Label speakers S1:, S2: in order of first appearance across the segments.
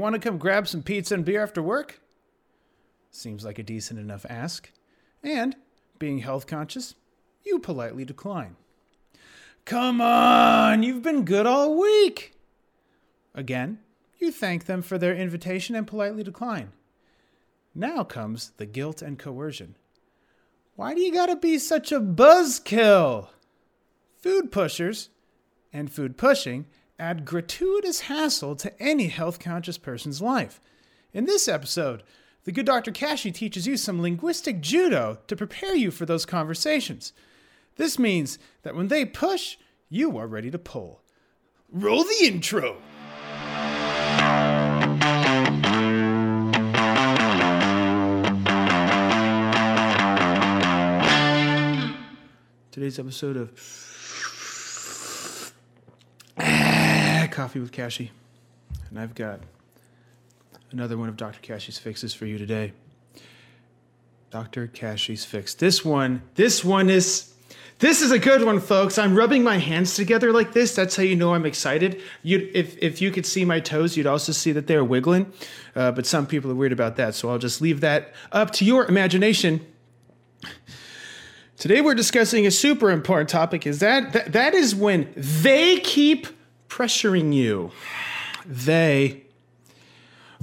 S1: Want to come grab some pizza and beer after work? Seems like a decent enough ask. And, being health conscious, you politely decline. Come on, you've been good all week. Again, you thank them for their invitation and politely decline. Now comes the guilt and coercion. Why do you gotta be such a buzzkill? Food pushers and food pushing add gratuitous hassle to any health conscious person's life. In this episode, the good Dr. Kashey teaches you some linguistic judo to prepare you for those conversations. This means that when they push, you are ready to pull. Roll the intro! Today's episode of Coffee with Kashey. And I've got another one of Dr. Kashey's fixes for you today. Dr. Kashey's fix. This one, this one is this is a good one, folks. I'm rubbing my hands together like this. That's how you know I'm excited. You, if if you could see my toes, you'd also see that they're wiggling. Uh, but some people are weird about that, so I'll just leave that up to your imagination. Today we're discussing a super important topic. Is that that, that is when they keep pressuring you. They.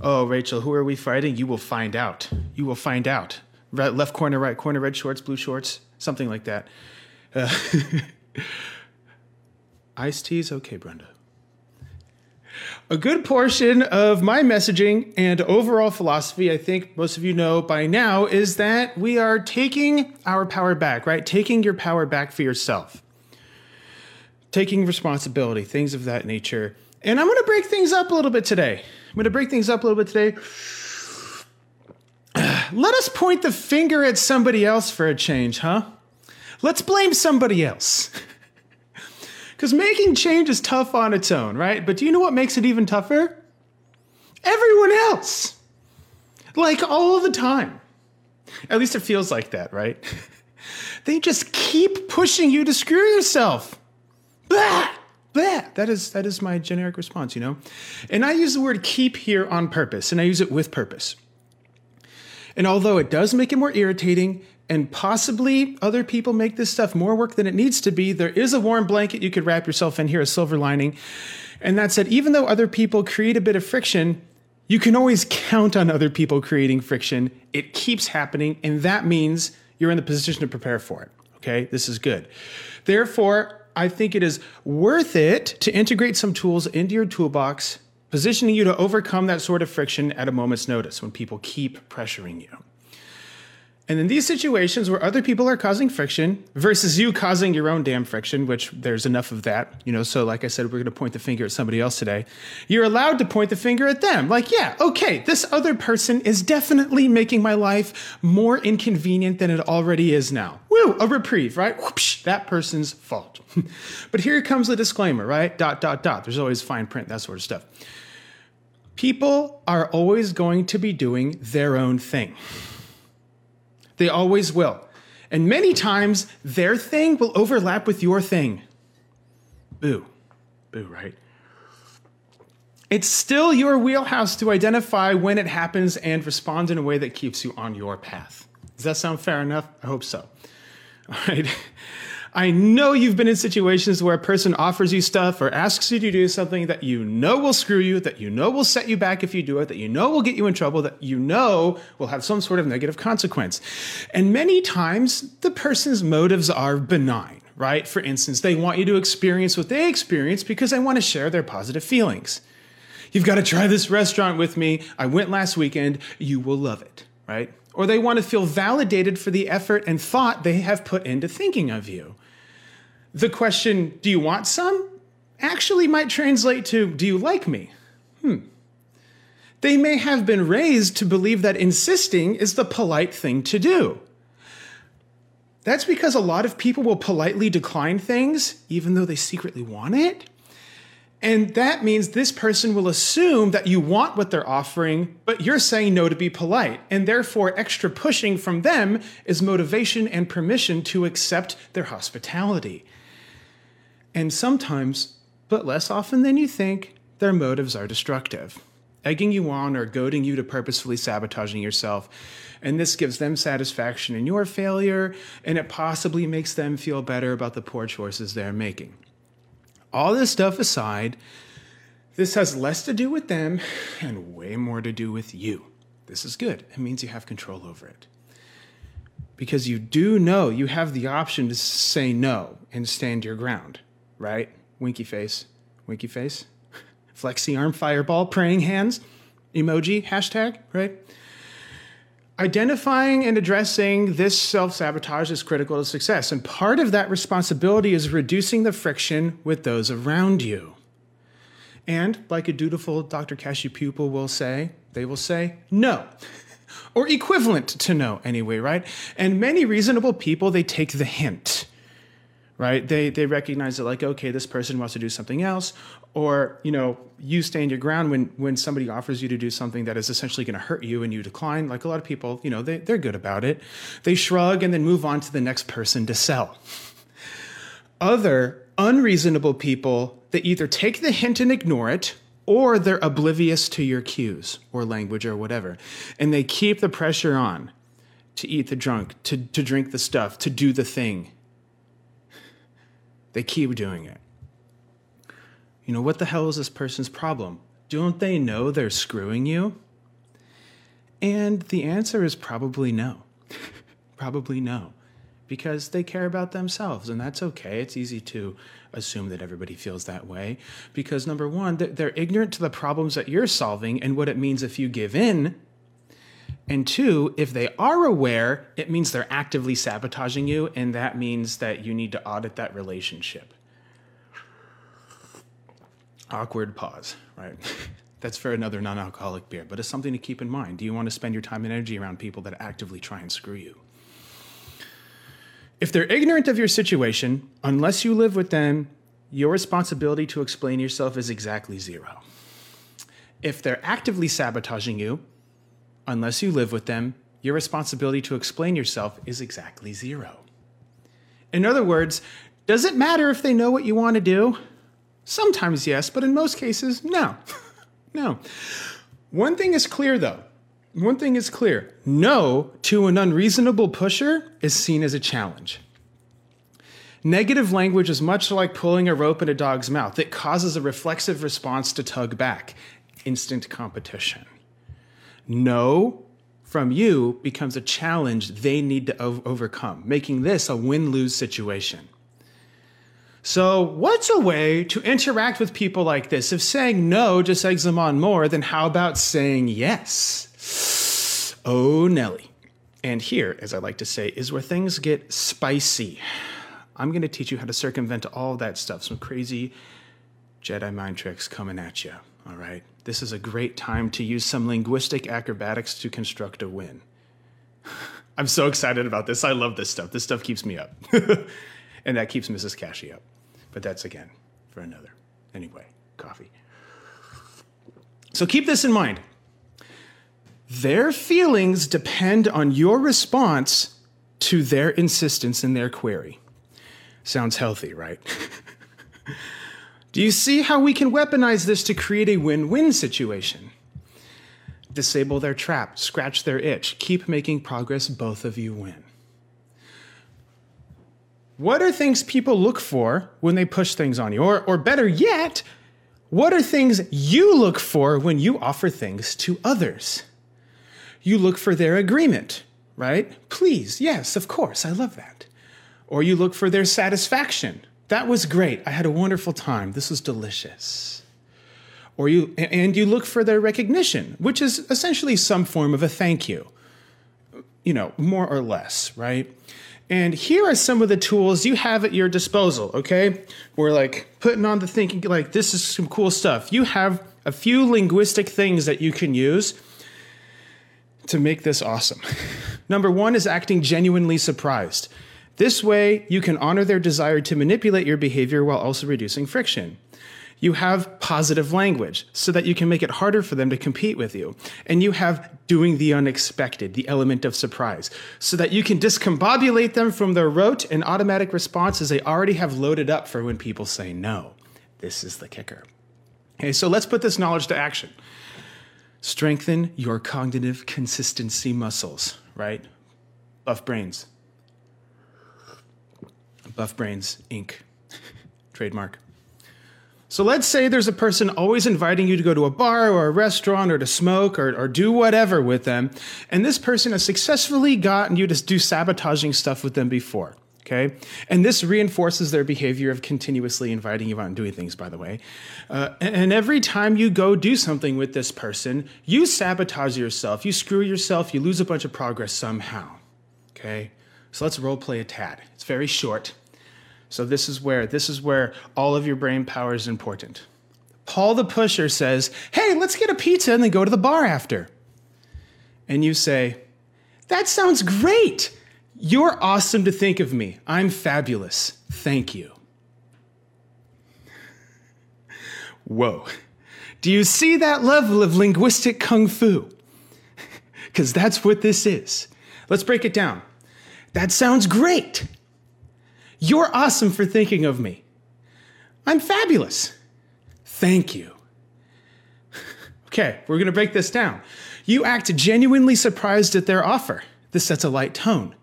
S1: Oh, Rachel, who are we fighting? You will find out. You will find out. Right, left corner, right corner, red shorts, blue shorts, something like that. Uh, iced teas, okay, Brenda. A good portion of my messaging and overall philosophy, I think most of you know by now, is that we are taking our power back, right? Taking your power back for yourself taking responsibility, things of that nature. And I'm going to break things up a little bit today. I'm going to break things up a little bit today. Let us point the finger at somebody else for a change, huh? Let's blame somebody else. Because making change is tough on its own, right? But do you know what makes it even tougher? Everyone else. Like all the time. At least it feels like that, right? they just keep pushing you to screw yourself. Blah! Blah! That is that is my generic response, you know? And I use the word keep here on purpose, and I use it with purpose. And although it does make it more irritating, and possibly other people make this stuff more work than it needs to be, there is a warm blanket you could wrap yourself in here, a silver lining. And that said, even though other people create a bit of friction, you can always count on other people creating friction. It keeps happening, and that means you're in the position to prepare for it. Okay, this is good. Therefore, I think it is worth it to integrate some tools into your toolbox, positioning you to overcome that sort of friction at a moment's notice when people keep pressuring you. And in these situations where other people are causing friction versus you causing your own damn friction, which there's enough of that, you know, so like I said, we're going to point the finger at somebody else today. You're allowed to point the finger at them. Like, yeah, okay, this other person is definitely making my life more inconvenient than it already is now. Woo, a reprieve, right? Whoopsh, that person's fault. but here comes the disclaimer, right? Dot, dot, dot. There's always fine print, that sort of stuff. People are always going to be doing their own thing. They always will. And many times, their thing will overlap with your thing. Boo. Boo, right? It's still your wheelhouse to identify when it happens and respond in a way that keeps you on your path. Does that sound fair enough? I hope so. All right. I know you've been in situations where a person offers you stuff or asks you to do something that you know will screw you, that you know will set you back if you do it, that you know will get you in trouble, that you know will have some sort of negative consequence. And many times the person's motives are benign, right? For instance, they want you to experience what they experience because they want to share their positive feelings. You've got to try this restaurant with me. I went last weekend. You will love it, right? Or they want to feel validated for the effort and thought they have put into thinking of you the question, do you want some? actually might translate to, do you like me? Hmm. They may have been raised to believe that insisting is the polite thing to do. That's because a lot of people will politely decline things even though they secretly want it. And that means this person will assume that you want what they're offering, but you're saying no to be polite. And therefore, extra pushing from them is motivation and permission to accept their hospitality. And sometimes, but less often than you think, their motives are destructive. egging you on or goading you to purposefully sabotaging yourself. And this gives them satisfaction in your failure, and it possibly makes them feel better about the poor choices they're making. All this stuff aside, this has less to do with them and way more to do with you. This is good. It means you have control over it. Because you do know you have the option to say no and stand your ground, right? Winky face, winky face, flexi arm, fireball, praying hands, emoji, hashtag, right? Identifying and addressing this self sabotage is critical to success. And part of that responsibility is reducing the friction with those around you. And like a dutiful Dr. Kashey pupil will say, they will say no. or equivalent to no anyway, right? And many reasonable people, they take the hint right? They they recognize that like, okay, this person wants to do something else, or you know, you stand your ground when when somebody offers you to do something that is essentially going to hurt you and you decline. Like a lot of people, you know, they they're good about it. They shrug and then move on to the next person to sell. Other unreasonable people, they either take the hint and ignore it, or they're oblivious to your cues or language or whatever, and they keep the pressure on to eat the drunk, to to drink the stuff, to do the thing they keep doing it. You know, what the hell is this person's problem? Don't they know they're screwing you? And the answer is probably no. probably no. Because they care about themselves, and that's okay. It's easy to assume that everybody feels that way. Because number one, they're ignorant to the problems that you're solving and what it means if you give in. And two, if they are aware, it means they're actively sabotaging you, and that means that you need to audit that relationship. Awkward pause, right? That's for another non alcoholic beer, but it's something to keep in mind. Do you want to spend your time and energy around people that actively try and screw you? If they're ignorant of your situation, unless you live with them, your responsibility to explain yourself is exactly zero. If they're actively sabotaging you, unless you live with them, your responsibility to explain yourself is exactly zero. In other words, does it matter if they know what you want to do? Sometimes yes, but in most cases, no. no. One thing is clear though. One thing is clear no to an unreasonable pusher is seen as a challenge. Negative language is much like pulling a rope in a dog's mouth. It causes a reflexive response to tug back, instant competition no from you becomes a challenge they need to o- overcome, making this a win lose situation. So, what's a way to interact with people like this? If saying no just eggs them on more, then how about saying yes? Oh, Nelly. And here, as I like to say, is where things get spicy. I'm going to teach you how to circumvent all that stuff, some crazy Jedi mind tricks coming at you. All right. This is a great time to use some linguistic acrobatics to construct a win. I'm so excited about this. I love this stuff. This stuff keeps me up. and that keeps Mrs. Kashey up. But that's again for another. Anyway, coffee. So keep this in mind. Their feelings depend on your response to their insistence in their query. Sounds healthy, right? Do you see how we can weaponize this to create a win win situation? Disable their trap, scratch their itch, keep making progress, both of you win. What are things people look for when they push things on you? Or, or better yet, what are things you look for when you offer things to others? You look for their agreement, right? Please, yes, of course, I love that. Or you look for their satisfaction, that was great. I had a wonderful time. This was delicious. Or you and you look for their recognition, which is essentially some form of a thank you. You know, more or less, right? And here are some of the tools you have at your disposal, okay? We're like putting on the thinking like this is some cool stuff. You have a few linguistic things that you can use to make this awesome. Number 1 is acting genuinely surprised. This way, you can honor their desire to manipulate your behavior while also reducing friction. You have positive language so that you can make it harder for them to compete with you. And you have doing the unexpected, the element of surprise, so that you can discombobulate them from their rote and automatic responses they already have loaded up for when people say no. This is the kicker. Okay, so let's put this knowledge to action. Strengthen your cognitive consistency muscles, right? Buff Brains. Buff Brains Inc. Trademark. So let's say there's a person always inviting you to go to a bar or a restaurant or to smoke or, or do whatever with them. And this person has successfully gotten you to do sabotaging stuff with them before. Okay. And this reinforces their behavior of continuously inviting you out and doing things, by the way. Uh, and every time you go do something with this person, you sabotage yourself, you screw yourself, you lose a bunch of progress somehow. Okay. So let's role play a tad. It's very short. So this is where this is where all of your brain power is important. Paul the pusher says, "Hey, let's get a pizza and then go to the bar after." And you say, "That sounds great. You're awesome to think of me. I'm fabulous. Thank you." Whoa. Do you see that level of linguistic kung fu? Because that's what this is. Let's break it down. That sounds great. You're awesome for thinking of me. I'm fabulous. Thank you. Okay, we're going to break this down. You act genuinely surprised at their offer. This sets a light tone.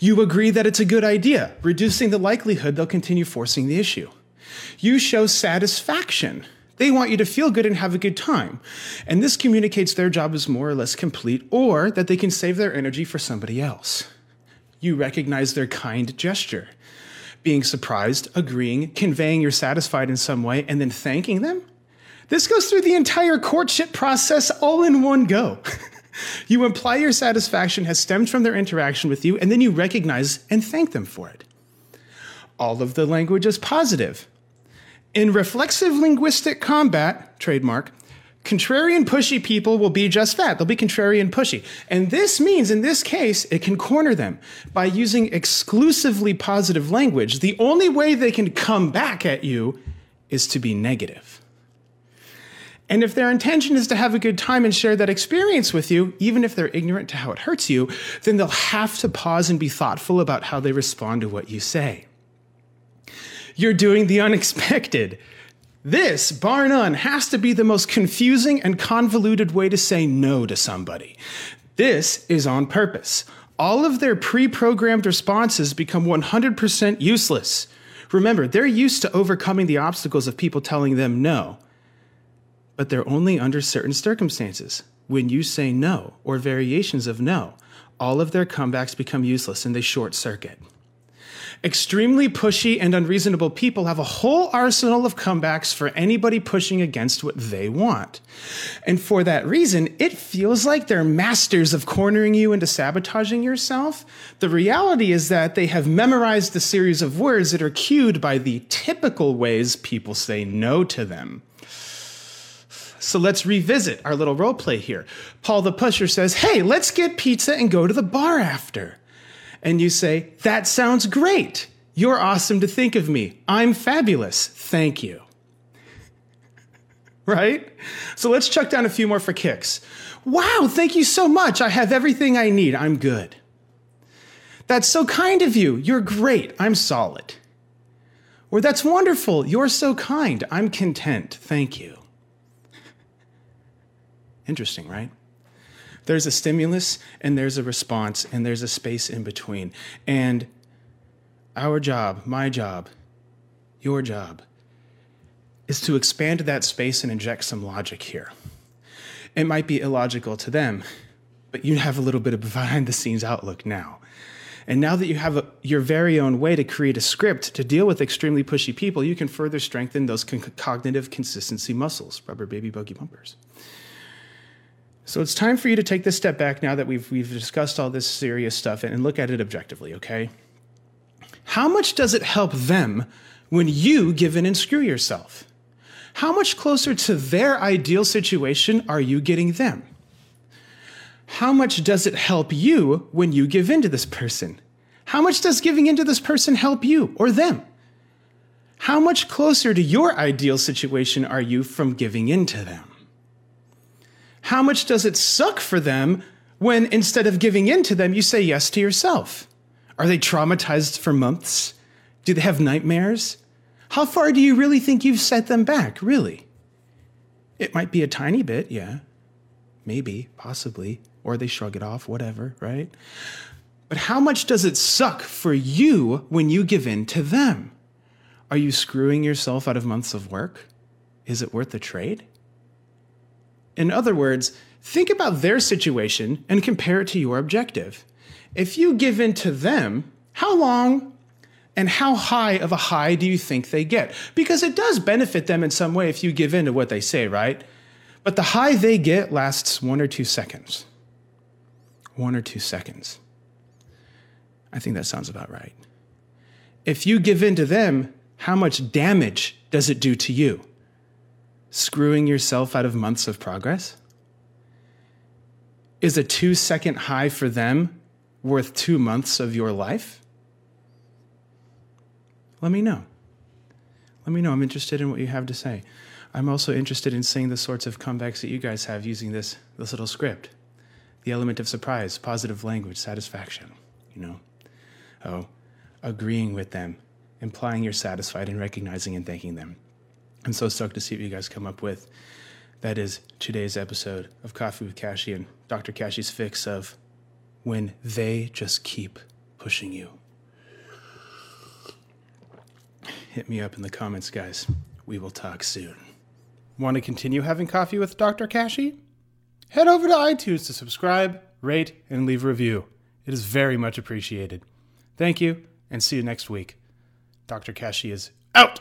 S1: You agree that it's a good idea, reducing the likelihood they'll continue forcing the issue. You show satisfaction. They want you to feel good and have a good time. And this communicates their job is more or less complete or that they can save their energy for somebody else. You recognize their kind gesture being surprised, agreeing, conveying you're satisfied in some way, and then thanking them. This goes through the entire courtship process all in one go. you imply your satisfaction has stemmed from their interaction with you, and then you recognize and thank them for it. All of the language is positive. In reflexive linguistic combat, trademark, Contrarian pushy people will be just that. They'll be contrarian pushy. And this means, in this case, it can corner them by using exclusively positive language. The only way they can come back at you is to be negative. And if their intention is to have a good time and share that experience with you, even if they're ignorant to how it hurts you, then they'll have to pause and be thoughtful about how they respond to what you say. You're doing the unexpected. This, bar none, has to be the most confusing and convoluted way to say no to somebody. This is on purpose. All of their pre programmed responses become 100% useless. Remember, they're used to overcoming the obstacles of people telling them no, but they're only under certain circumstances. When you say no or variations of no, all of their comebacks become useless and they short circuit. Extremely pushy and unreasonable people have a whole arsenal of comebacks for anybody pushing against what they want. And for that reason, it feels like they're masters of cornering you into sabotaging yourself. The reality is that they have memorized the series of words that are cued by the typical ways people say no to them. So let's revisit our little role play here. Paul the pusher says, Hey, let's get pizza and go to the bar after and you say, That sounds great. You're awesome to think of me. I'm fabulous. Thank you. right? So let's chuck down a few more for kicks. Wow, thank you so much. I have everything I need. I'm good. That's so kind of you. You're great. I'm solid. Or that's wonderful. You're so kind. I'm content. Thank you. Interesting, right? There's a stimulus and there's a response and there's a space in between. And our job, my job, your job, is to expand that space and inject some logic here. It might be illogical to them, but you have a little bit of behind the scenes outlook now. And now that you have a, your very own way to create a script to deal with extremely pushy people, you can further strengthen those con- cognitive consistency muscles, rubber baby buggy bumpers. So it's time for you to take this step back now that we've, we've discussed all this serious stuff and, and look at it objectively, okay? How much does it help them when you give in and screw yourself? How much closer to their ideal situation are you getting them? How much does it help you when you give in to this person? How much does giving in to this person help you or them? How much closer to your ideal situation are you from giving in to them? How much does it suck for them when instead of giving in to them, you say yes to yourself? Are they traumatized for months? Do they have nightmares? How far do you really think you've set them back, really? It might be a tiny bit, yeah. maybe, possibly, or they shrug it off, whatever, right? But how much does it suck for you when you give in to them? Are you screwing yourself out of months of work? Is it worth the trade? In other words, think about their situation and compare it to your objective. If you give in to them, how long and how high of a high do you think they get? Because it does benefit them in some way if you give in to what they say, right? But the high they get lasts one or two seconds. One or two seconds. I think that sounds about right. If you give in to them, how much damage does it do to you? Screwing yourself out of months of progress? Is a two second high for them worth two months of your life? Let me know. Let me know. I'm interested in what you have to say. I'm also interested in seeing the sorts of comebacks that you guys have using this, this little script. The element of surprise, positive language, satisfaction, you know. Oh, agreeing with them, implying you're satisfied and recognizing and thanking them. I'm so stoked to see what you guys come up with. That is today's episode of Coffee with Kashey and Dr. Kashey's fix of when they just keep pushing you. Hit me up in the comments, guys. We will talk soon. Want to continue having coffee with Dr. Kashey? Head over to iTunes to subscribe, rate, and leave a review. It is very much appreciated. Thank you, and see you next week. Dr. Kashey is out.